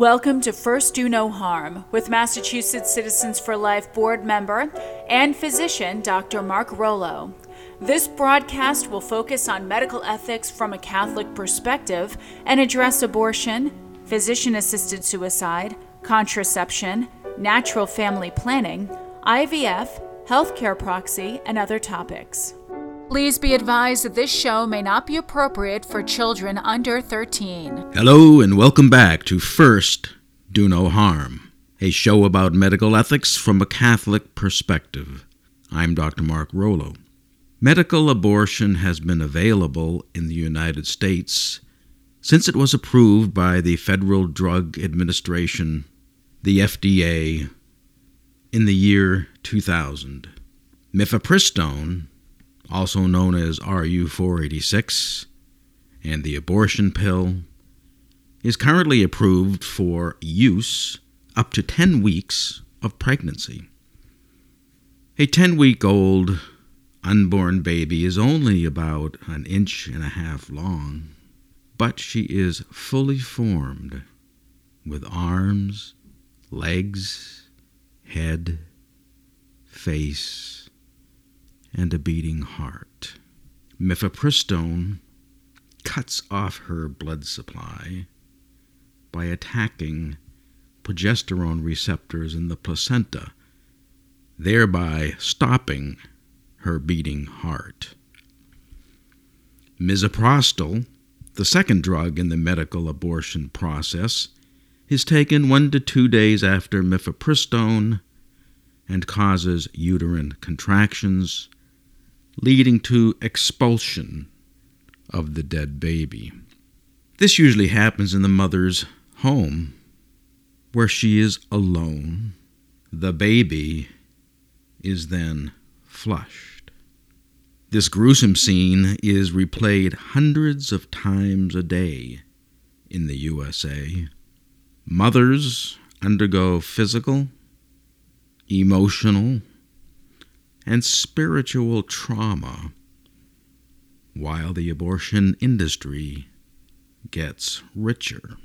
Welcome to First Do No Harm with Massachusetts Citizens for Life board member and physician Dr. Mark Rollo. This broadcast will focus on medical ethics from a Catholic perspective and address abortion, physician assisted suicide, contraception, natural family planning, IVF, healthcare proxy, and other topics. Please be advised that this show may not be appropriate for children under 13. Hello, and welcome back to First Do No Harm, a show about medical ethics from a Catholic perspective. I'm Dr. Mark Rollo. Medical abortion has been available in the United States since it was approved by the Federal Drug Administration, the FDA, in the year 2000. Mifepristone also known as RU 486, and the abortion pill, is currently approved for use up to 10 weeks of pregnancy. A 10 week old unborn baby is only about an inch and a half long, but she is fully formed with arms, legs, head, face, and a beating heart. Mifepristone cuts off her blood supply by attacking progesterone receptors in the placenta, thereby stopping her beating heart. Misoprostol, the second drug in the medical abortion process, is taken one to two days after mifepristone and causes uterine contractions, leading to expulsion of the dead baby. This usually happens in the mother's home, where she is alone. The baby is then flushed. This gruesome scene is replayed hundreds of times a day in the USA. Mothers undergo physical, emotional, and spiritual trauma, while the abortion industry gets richer.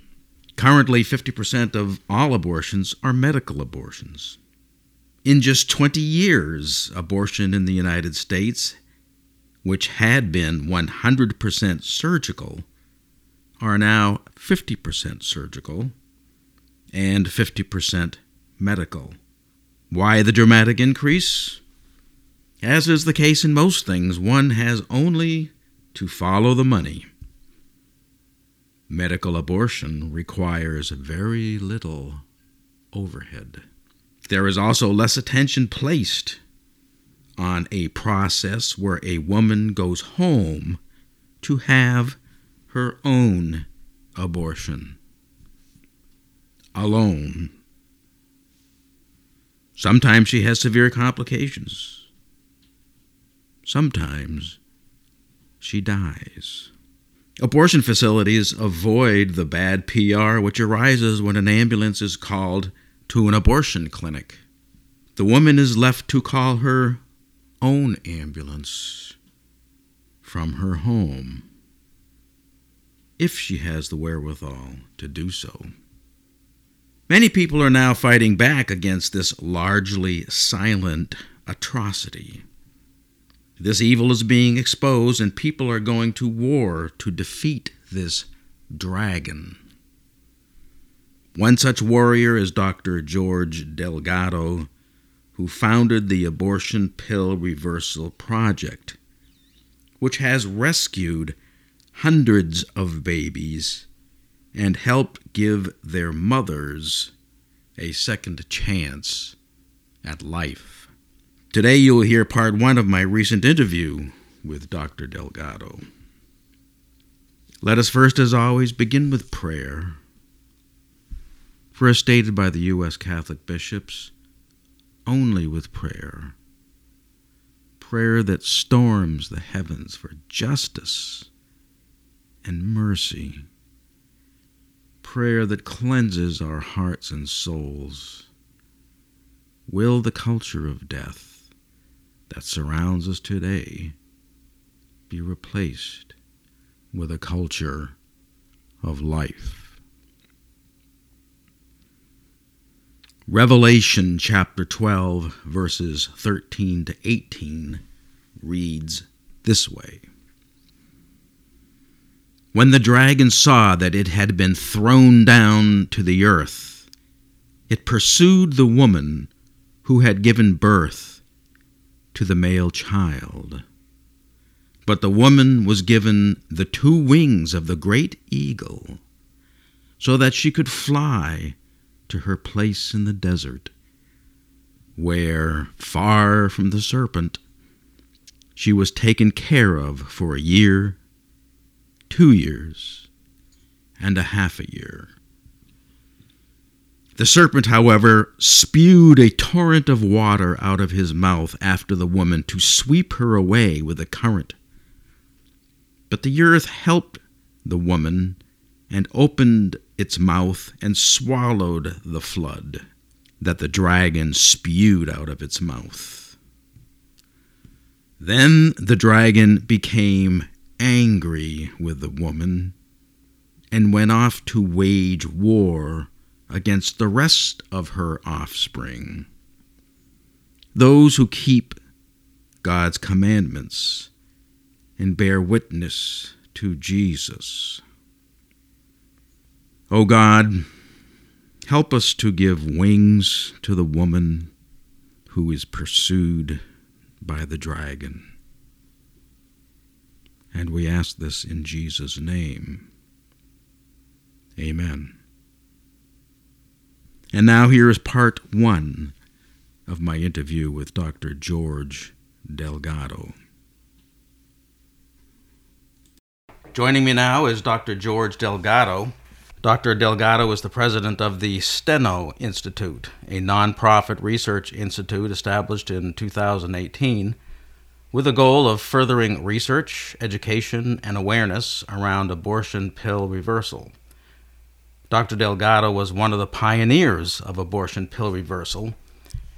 Currently, 50% of all abortions are medical abortions. In just 20 years, abortion in the United States, which had been 100% surgical, are now 50% surgical and 50% medical. Why the dramatic increase? As is the case in most things, one has only to follow the money. Medical abortion requires very little overhead. There is also less attention placed on a process where a woman goes home to have her own abortion alone. Sometimes she has severe complications. Sometimes she dies. Abortion facilities avoid the bad PR which arises when an ambulance is called to an abortion clinic. The woman is left to call her own ambulance from her home, if she has the wherewithal to do so. Many people are now fighting back against this largely silent atrocity. This evil is being exposed, and people are going to war to defeat this dragon. One such warrior is Dr. George Delgado, who founded the Abortion Pill Reversal Project, which has rescued hundreds of babies and helped give their mothers a second chance at life. Today you will hear part one of my recent interview with Dr. Delgado. Let us first, as always, begin with prayer. For as stated by the U.S. Catholic bishops, only with prayer. Prayer that storms the heavens for justice and mercy. Prayer that cleanses our hearts and souls. Will the culture of death that surrounds us today be replaced with a culture of life. Revelation chapter 12, verses 13 to 18 reads this way When the dragon saw that it had been thrown down to the earth, it pursued the woman who had given birth to the male child. But the woman was given the two wings of the great eagle, so that she could fly to her place in the desert, where, far from the serpent, she was taken care of for a year, two years, and a half a year. The serpent, however, spewed a torrent of water out of his mouth after the woman to sweep her away with the current. But the earth helped the woman and opened its mouth and swallowed the flood that the dragon spewed out of its mouth. Then the dragon became angry with the woman and went off to wage war against the rest of her offspring, those who keep God's commandments and bear witness to Jesus. O oh God, help us to give wings to the woman who is pursued by the dragon. And we ask this in Jesus' name. Amen. And now here is part one of my interview with Dr. George Delgado. Joining me now is Dr. George Delgado. Dr. Delgado is the president of the Steno Institute, a nonprofit research institute established in 2018 with the goal of furthering research, education, and awareness around abortion pill reversal. Dr. Delgado was one of the pioneers of abortion pill reversal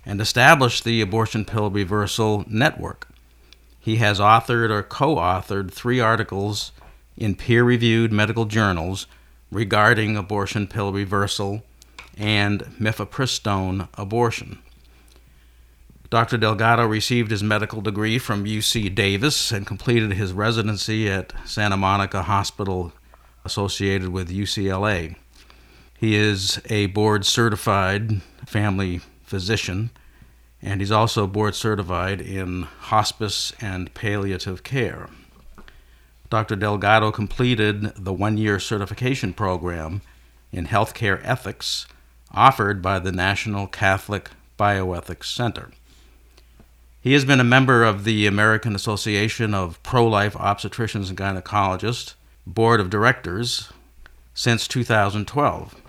and established the Abortion Pill Reversal Network. He has authored or co authored three articles in peer reviewed medical journals regarding abortion pill reversal and mifepristone abortion. Dr. Delgado received his medical degree from UC Davis and completed his residency at Santa Monica Hospital associated with UCLA. He is a board certified family physician and he's also board certified in hospice and palliative care. Dr. Delgado completed the one year certification program in healthcare ethics offered by the National Catholic Bioethics Center. He has been a member of the American Association of Pro Life Obstetricians and Gynecologists Board of Directors since 2012.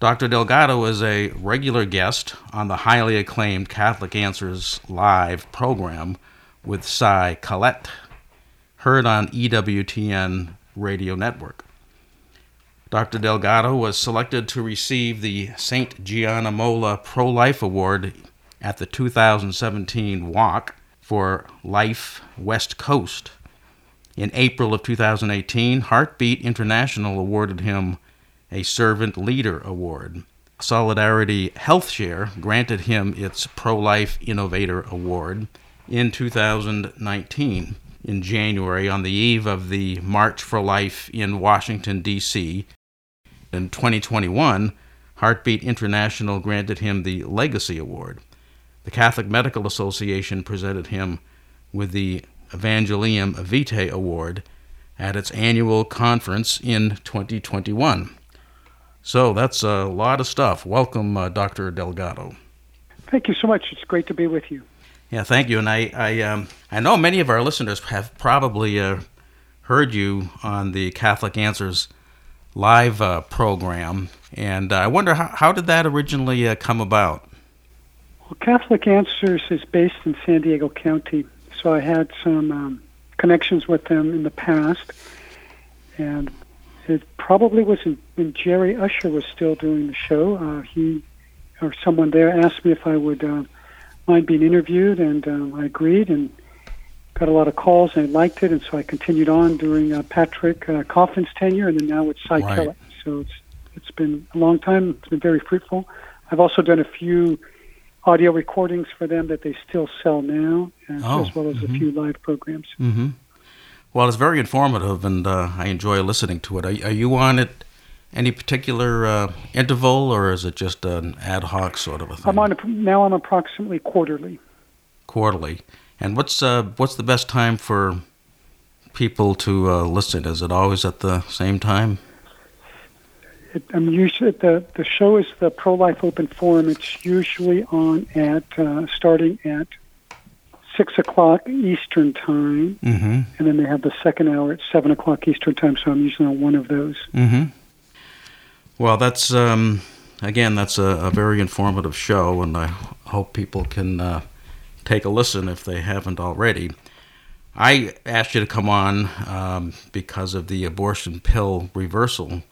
Dr. Delgado is a regular guest on the highly acclaimed Catholic Answers Live program with Cy Kellett heard on EWTN radio network. Dr. Delgado was selected to receive the St. Gianna Molla Pro Life Award at the 2017 Walk for Life West Coast. In April of 2018, Heartbeat International awarded him a Servant Leader Award. Solidarity HealthShare granted him its Pro Life Innovator Award in 2019 in January on the eve of the March for Life in Washington, D.C. In 2021, Heartbeat International granted him the Legacy Award. The Catholic Medical Association presented him with the Evangelium Vitae Award at its annual conference in 2021. So that's a lot of stuff. Welcome, uh, Dr. Delgado. Thank you so much. It's great to be with you. Yeah, thank you. And I, I, um, I know many of our listeners have probably uh, heard you on the Catholic Answers live uh, program, and uh, I wonder how, how did that originally uh, come about? Well, Catholic Answers is based in San Diego County, so I had some um, connections with them in the past, and it probably was when Jerry Usher was still doing the show. Uh, he or someone there asked me if I would uh, mind being interviewed, and um, I agreed and got a lot of calls and I liked it, and so I continued on during uh, Patrick uh, Coffin's tenure, and then now it's Cy right. So it's it's been a long time. It's been very fruitful. I've also done a few audio recordings for them that they still sell now, as, Oh, as well as mhm. a few live programs. Mm-hmm. Well, it's very informative, and uh, I enjoy listening to it. Are, are you on at any particular uh, interval, or is it just an ad hoc sort of a thing? I'm on a, now. I'm approximately quarterly. quarterly. And what's uh, what's the best time for people to uh, listen? Is it always at the same time? It, I'm usually the the show is the Pro Life Open Forum. It's usually on at uh, starting at six o'clock Eastern time, Mm-hmm. and then they have the second hour at seven o'clock Eastern time. So I'm usually on one of those. Mm-hmm. Well, that's um, again, that's a, a very informative show, and I hope people can uh, take a listen if they haven't already. I asked you to come on um, because of the abortion pill reversal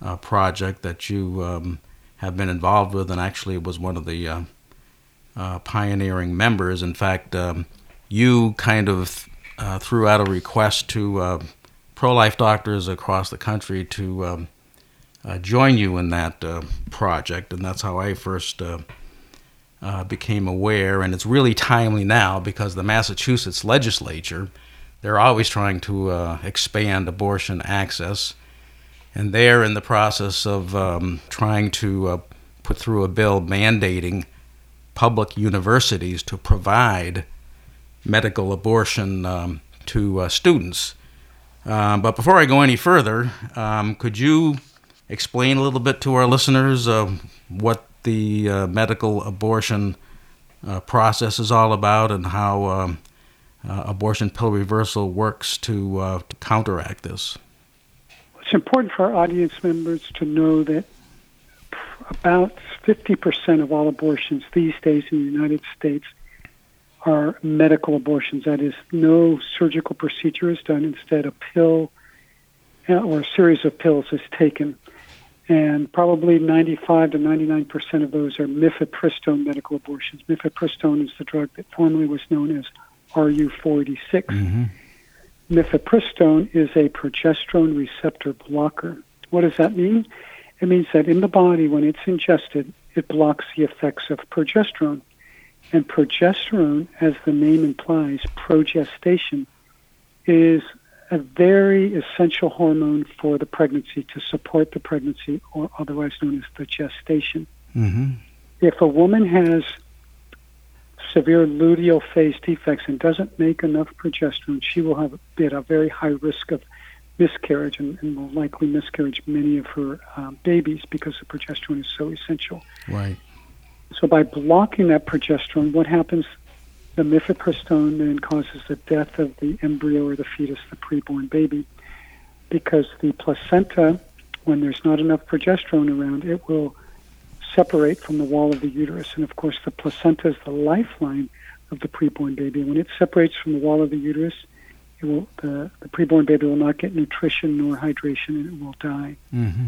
uh, project that you um, have been involved with, and actually was one of the uh, uh, pioneering members. In fact, um, you kind of uh, threw out a request to uh, pro-life doctors across the country to um, uh, join you in that uh, project, and that's how I first became aware. And it's really timely now because the Massachusetts legislature they're always trying to expand abortion access, and they're in the process of um, trying to uh, put through a bill mandating public universities to provide medical abortion um, to uh, students. Um, but before I go any further, um, could you explain a little bit to our listeners uh, what the uh, medical abortion uh, process is all about and how um, uh, abortion pill reversal works to, to counteract this? It's important for our audience members to know that about 50% of all abortions these days in the United States are medical abortions. That is, no surgical procedure is done. Instead, a pill uh, or a series of pills is taken. And probably 95 to 99% of those are mifepristone medical abortions. Mifepristone is the drug that formerly was known as RU486. Mm-hmm. Mifepristone is a progesterone receptor blocker. What does that mean? It means that in the body, when it's ingested, it blocks the effects of progesterone. And progesterone, as the name implies, progestation, is a very essential hormone for the pregnancy to support the pregnancy, or otherwise known as the gestation. Mm-hmm. If a woman has severe luteal phase defects and doesn't make enough progesterone, she will have be at a very high risk of miscarriage and, and will likely miscarriage many of her um, babies because the progesterone is so essential. Right. So by blocking that progesterone, what happens? The mifepristone then causes the death of the embryo or the fetus, the preborn baby, because the placenta, when there's not enough progesterone around, it will separate from the wall of the uterus. And of course, the placenta is the lifeline of the preborn baby. When it separates from the wall of the uterus, it will, the, the preborn baby will not get nutrition nor hydration and it will die. Mm-hmm.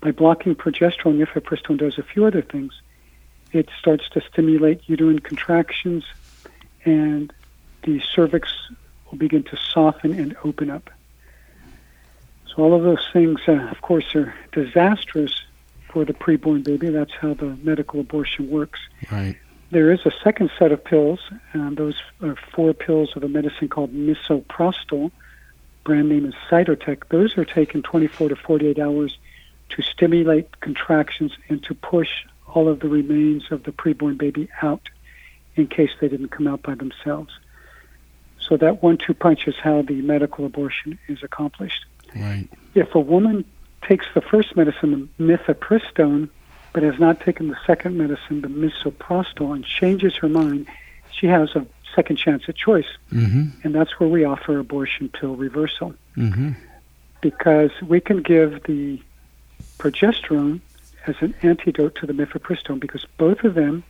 By blocking progesterone, mifepristone does a few other things. It starts to stimulate uterine contractions, and the cervix will begin to soften and open up. So all of those things, uh, of course, are disastrous for the preborn baby. That's how the medical abortion works. Right. There is a second set of pills, and those are four pills of a medicine called misoprostol. Brand name is Cytotec. Those are taken 24 to 48 hours to stimulate contractions and to push all of the remains of the preborn baby out in case they didn't come out by themselves. So that one-two punch is how the medical abortion is accomplished. Right. If a woman takes the first medicine, the mifepristone, but has not taken the second medicine, the misoprostol, and changes her mind, she has a second chance at choice. Mm-hmm. And that's where we offer abortion pill reversal Mm-hmm. because we can give the progesterone as an antidote to the mifepristone because both of them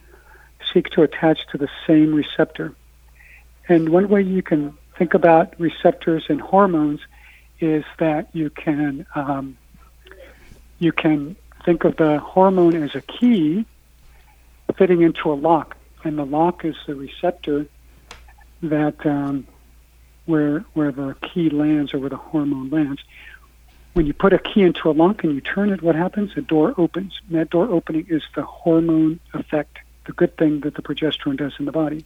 seek to attach to the same receptor. And one way you can think about receptors and hormones is that you can um, you can think of the hormone as a key fitting into a lock, and the lock is the receptor that um, where where the key lands or where the hormone lands. when you put a key into a lock and you turn it, what happens? A door opens. And that door opening is the hormone effect, the good thing that the progesterone does in the body.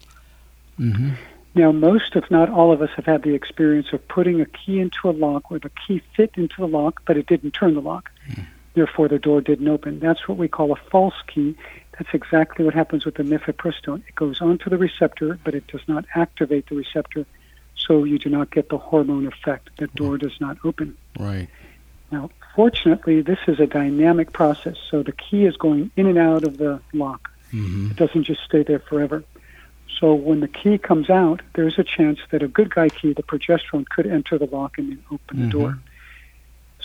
Mm-hmm. Now, most, if not all of us, have had the experience of putting a key into a lock where the key fit into the lock, but it didn't turn the lock. Mm. Therefore, the door didn't open. That's what we call a false key. That's exactly what happens with the mifepristone. It goes onto the receptor, but it does not activate the receptor, so you do not get the hormone effect. The door does not open. Right. Now, fortunately, this is a dynamic process, so the key is going in and out of the lock. Mm-hmm. It doesn't just stay there forever. So when the key comes out, there's a chance that a good guy key, the progesterone, could enter the lock and then open Mhm. the door.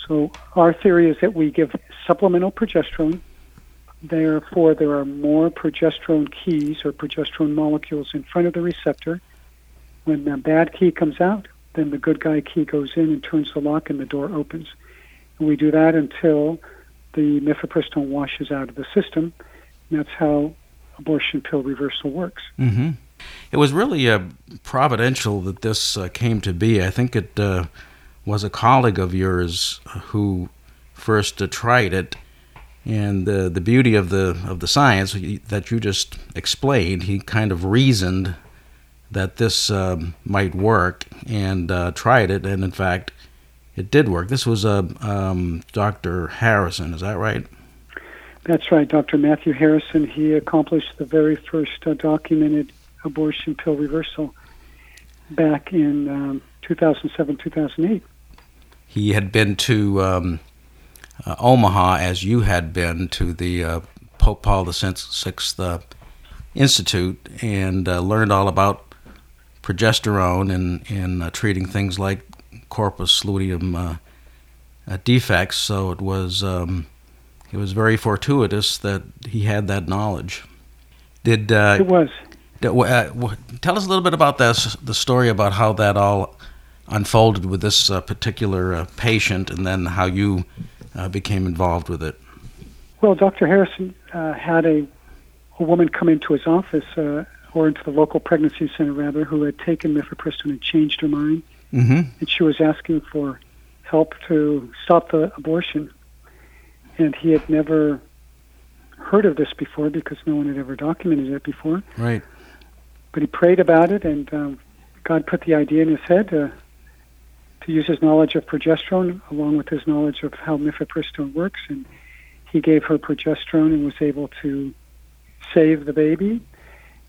So our theory is that we give supplemental progesterone. Therefore, there are more progesterone keys or progesterone molecules in front of the receptor. When the bad key comes out, then the good guy key goes in and turns the lock and the door opens. And we do that until the mifepristone washes out of the system. And that's how abortion pill reversal works. Mm-hmm. It was really uh, providential that this uh, came to be. I think it uh, was a colleague of yours who first tried it, and uh, the beauty of the of the science that you just explained, he kind of reasoned that this um, might work and uh, tried it, and in fact, it did work. This was uh, um, Dr. Harrison, is that right? That's right, Dr. Matthew Harrison. He accomplished the very first uh, documented abortion pill reversal back in um, 2007, 2008. He had been to um, uh, Omaha, as you had been to the uh, Pope Paul VI uh, Institute, and uh, learned all about progesterone and, and uh, treating things like corpus luteum uh, uh, defects. So it was um, it was very fortuitous that he had that knowledge. Did uh, It was. did- uh, tell us a little bit about this, the story about how that all unfolded with this uh, particular uh, patient, and then how you uh, became involved with it. Well, Dr. Harrison uh, had a, a woman come into his office, uh, or into the local pregnancy center, rather, who had taken mifepristone and changed her mind. Mm-hmm. and she was asking for help to stop the abortion. And he had never heard of this before because no one had ever documented it before. Right. But he prayed about it, and um, God put the idea in his head to, use his knowledge of progesterone along with his knowledge of how mifepristone works. And he gave her progesterone and was able to save the baby.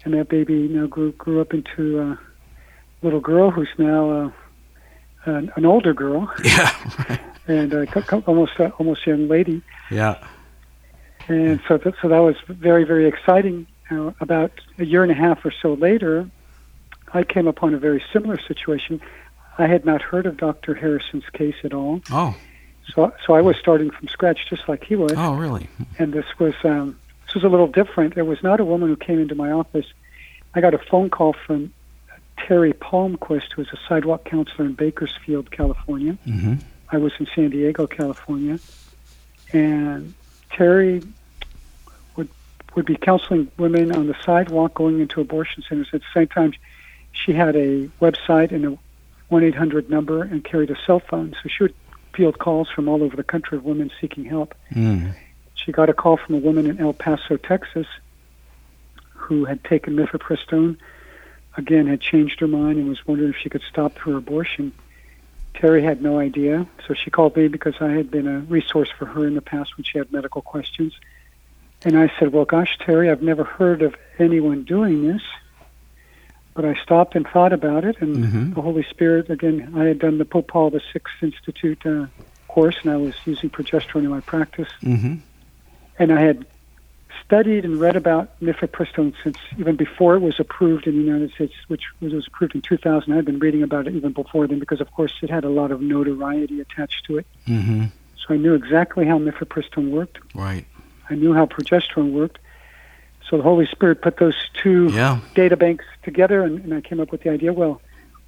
And that baby now grew, grew up into a little girl who's now uh, an, an older girl Yeah. and uh, co- co- almost uh, almost young lady. yeah. And so that, so that was very very exciting. Uh, about a year and a half or so later, I came upon a very similar situation. I had not heard of Dr. Harrison's case at all, Oh. so so I was starting from scratch just like he was. Oh, really? And this was um, this was a little different. There was not a woman who came into my office. I got a phone call from Terry Palmquist, who was a sidewalk counselor in Bakersfield, California. Mm-hmm. I was in San Diego, California, and Terry would would be counseling women on the sidewalk going into abortion centers. At the same time, she had a website and a one eight hundred number and carried a cell phone, so she would field calls from all over the country of women seeking help. Mm. She got a call from a woman in El Paso, Texas, who had taken mifepristone, again had changed her mind and was wondering if she could stop her abortion. Terry had no idea, so she called me because I had been a resource for her in the past when she had medical questions. And I said, Well, gosh, Terry, I've never heard of anyone doing this. But I stopped and thought about it, and Mhm. the Holy Spirit, again, I had done the Pope Paul VI Institute uh, course, and I was using progesterone in my practice Mm-hmm. and I had studied and read about mifepristone since even before it was approved in the United States, which was, was approved in 2000. I'd been reading about it even before then because, of course, it had a lot of notoriety attached to it. Mm-hmm. So I knew exactly how mifepristone worked. Right. I knew how progesterone worked. So the Holy Spirit put those two Yeah. data banks together, and, and I came up with the idea. Well,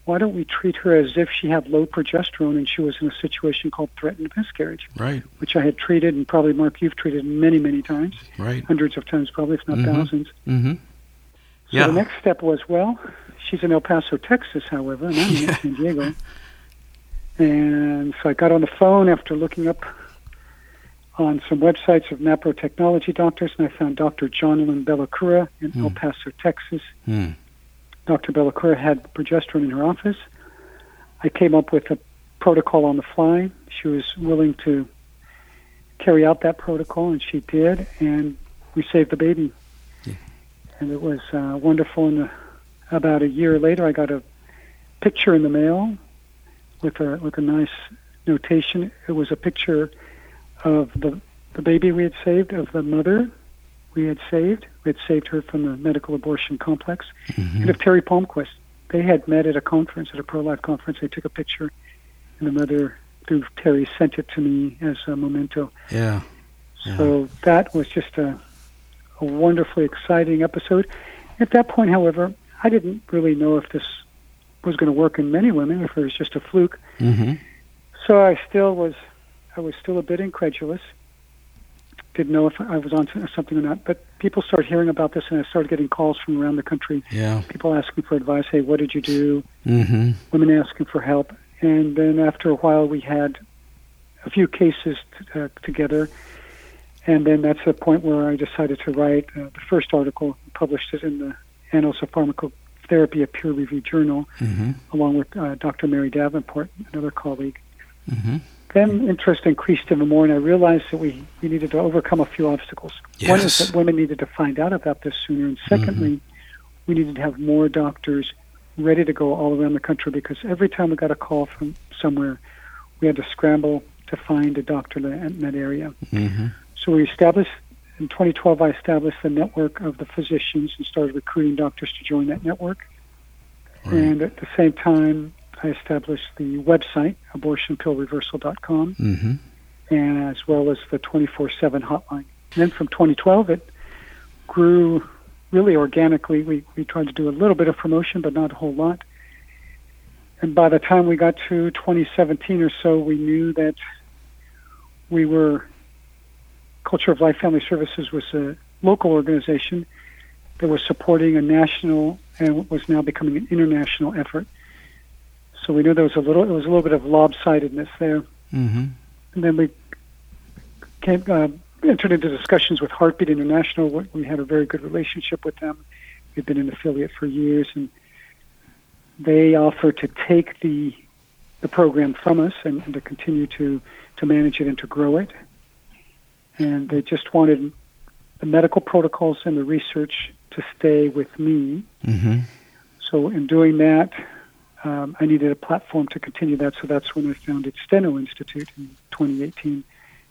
why don't we treat her as if she had low progesterone and she was in a situation called threatened miscarriage, Right. which I had treated, and probably Mark, you've treated many, many times Right. hundreds of times, probably if not Mhm. thousands. Mm-hmm. So Yeah. the next step was, well, she's in El Paso, Texas, however, and I'm in San Diego. And so I got on the phone after looking up on some websites of NAPRO technology doctors, and I found Dr. Jonalyn Bellacura in El Paso, Texas. Hmm. Dr. Bellacura had progesterone in her office. I came up with a protocol on the fly. She was willing to carry out that protocol, and she did, and we saved the baby. Yeah. And it was uh, wonderful. And uh, about a year later, I got a picture in the mail with a with a nice notation. It was a picture of the the baby we had saved, of the mother we had saved. We had saved her from the medical abortion complex, Mm-hmm. and of Terry Palmquist. They had met at a conference, at a pro life conference. They took a picture, and the mother, through Terry, sent it to me as a memento. Yeah. Yeah. So that was just a, a wonderfully exciting episode. At that point, however, I didn't really know if this was going to work in many women, if it was just a fluke. Mm-hmm. So I still was, I was still a bit incredulous. Didn't know if I was on something or not. But people started hearing about this, and I started getting calls from around the country. Yeah. People asking for advice. Hey, what did you do? Mm-hmm. Women asking for help. And then after a while, we had a few cases t- uh, together. And then that's the point where I decided to write uh, the first article, published it in the Annals of Pharmacotherapy, a peer-reviewed journal, Mm-hmm. along with uh, Dr. Mary Davenport, another colleague. Mm-hmm. Then interest increased even more, and I realized that we, we needed to overcome a few obstacles. Yes. One is that women needed to find out about this sooner, and secondly, we needed to have more doctors ready to go all around the country because every time we got a call from somewhere, we had to scramble to find a doctor in that, in that area. Mm-hmm. So we established in 2012. I established the network of the physicians and started recruiting doctors to join that network. Right. And at the same time, I established the website abortionpillreversal.com, Mm-hmm. and as well as the 24/7 hotline. And then from 2012, it grew really organically. We we tried to do a little bit of promotion, but not a whole lot. And by the time we got to 2017 or so, we knew that we were Culture of Life Family Services was a local organization that was supporting a national and what was now becoming an international effort. So we knew there was a little, it was a little bit of lopsidedness there. Mm-hmm. And then we came, uh, entered into discussions with Heartbeat International. We- We had a very good relationship with them. We've been an affiliate for years, and they offered to take the the program from us and, and to continue to to manage it and to grow it. And they just wanted the medical protocols and the research to stay with me. Mm-hmm. So in doing that, um, I needed a platform to continue that. So that's when I founded Steno Institute in 2018,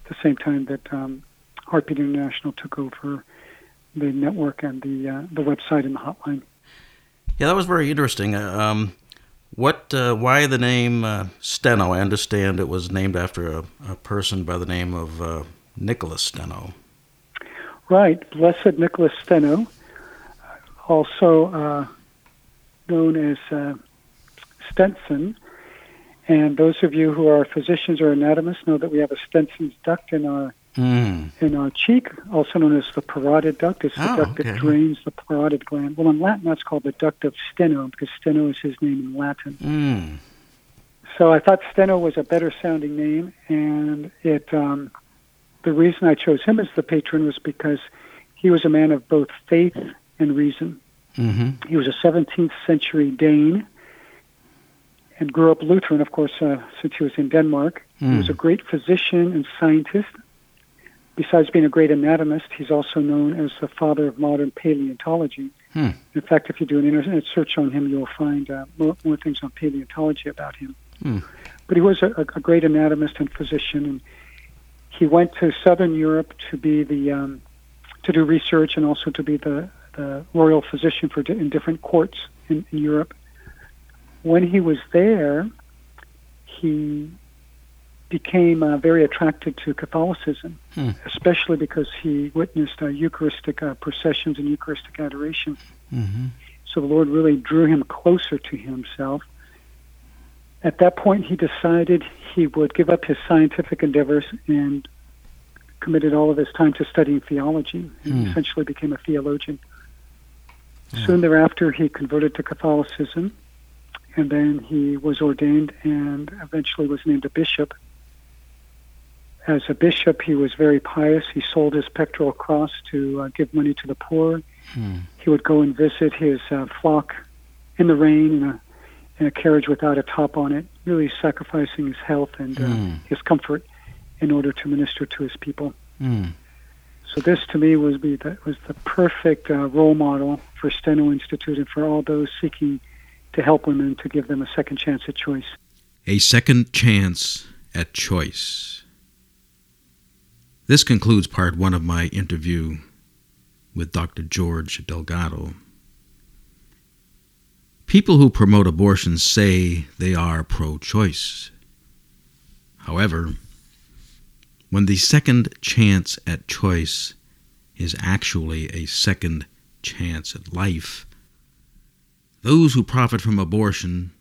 at the same time that um, Heartbeat International took over the network and the uh, the website and the hotline. Yeah, that was very interesting. Uh, Um, what? Uh, why the name uh, Steno? I understand it was named after a, a person by the name of uh, Nicholas Steno. Right, Blessed Nicholas Steno, also uh, known as uh, Stenson. And those of you who are physicians or anatomists know that we have a Stenson's duct in our Mm. in our cheek, also known as the parotid duct. It's the Oh, duct okay. that drains the parotid gland. Well, in Latin, that's called the duct of Steno because Steno is his name in Latin. Mm. So I thought Steno was a better sounding name, and it. Um, the reason I chose him as the patron was because he was a man of both faith and reason. Mm-hmm. He was a 17th century Dane and grew up Lutheran, of course, uh, since he was in Denmark. He was a great physician and scientist. Besides being a great anatomist, he's also known as the father of modern paleontology. Hmm. In fact, if you do an internet search on him, you'll find uh, more, more things on paleontology about him. Hmm. But he was a, a great anatomist and physician, and he went to Southern Europe to be the um, to do research and also to be the, the royal physician for di- in different courts in, in Europe. When he was there, he became uh, very attracted to Catholicism, Hmm. especially because he witnessed uh, Eucharistic uh, processions and Eucharistic adoration. Mm-hmm. So the Lord really drew him closer to himself. At that point, he decided he would give up his scientific endeavors and committed all of his time to studying theology and Hmm. essentially became a theologian. Yeah. Soon thereafter, he converted to Catholicism and then he was ordained and eventually was named a bishop. As a bishop, he was very pious. He sold his pectoral cross to uh, give money to the poor. Hmm. He would go and visit his uh, flock in the rain in a, in a carriage without a top on it, really sacrificing his health and uh, hmm. his comfort in order to minister to his people. Hmm. So this, to me, was be that was the perfect uh, role model for Steno Institute and for all those seeking to help women to give them a second chance at choice. A second chance at choice. This concludes part one of my interview with Dr. George Delgado. People who promote abortion say they are pro choice. However, when the second chance at choice is actually a second chance at life, those who profit from abortion,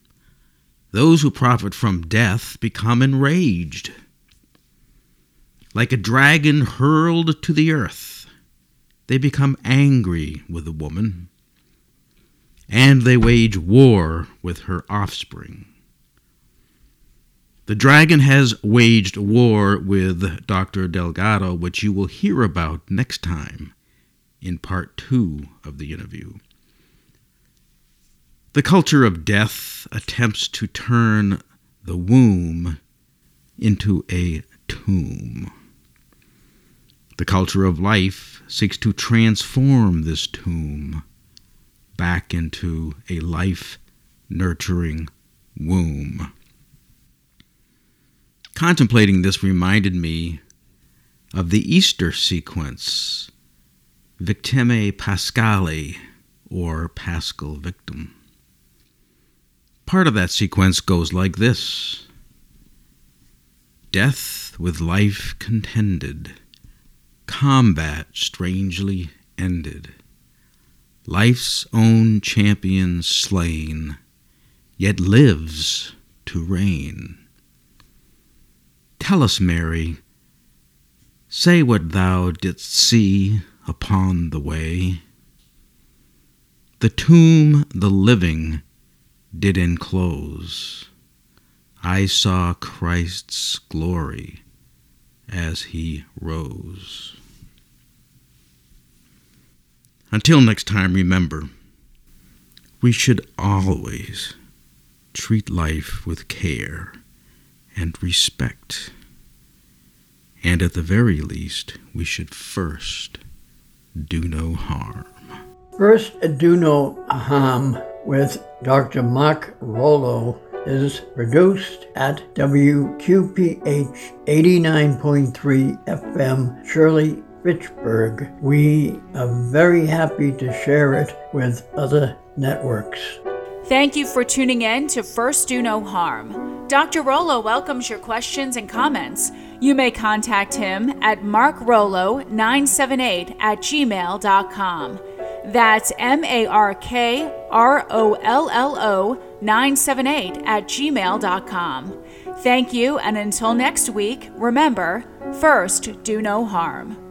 those who profit from death, become enraged. Like a dragon hurled to the earth, they become angry with the woman, and they wage war with her offspring. The dragon has waged war with Dr. Delgado, which you will hear about next time in part two of the interview. The culture of death attempts to turn the womb into a tomb. The culture of life seeks to transform this tomb back into a life nurturing womb. Contemplating this reminded me of the Easter sequence, Victimae Paschali, or Paschal Victim. Part of that sequence goes like this Death with life contended, combat strangely ended, life's own champion slain, yet lives to reign. Tell us, Mary, say what thou didst see upon the way. The tomb, the living, did enclose, I saw Christ's glory as he rose. Until next time, remember, we should always treat life with care and respect. And at the very least, we should first do no harm. First, do no harm with Dr. Mark Rollo is produced at WQPH 89.3 FM Shirley, Fitchburg. We are very happy to share it with other networks. Thank you for tuning in to First Do No Harm. Dr. Rollo welcomes your questions and comments. You may contact him at markrollo978 at gmail.com. That's M A R K R O L L O 978 at gmail.com. Thank you, and until next week, remember first, do no harm.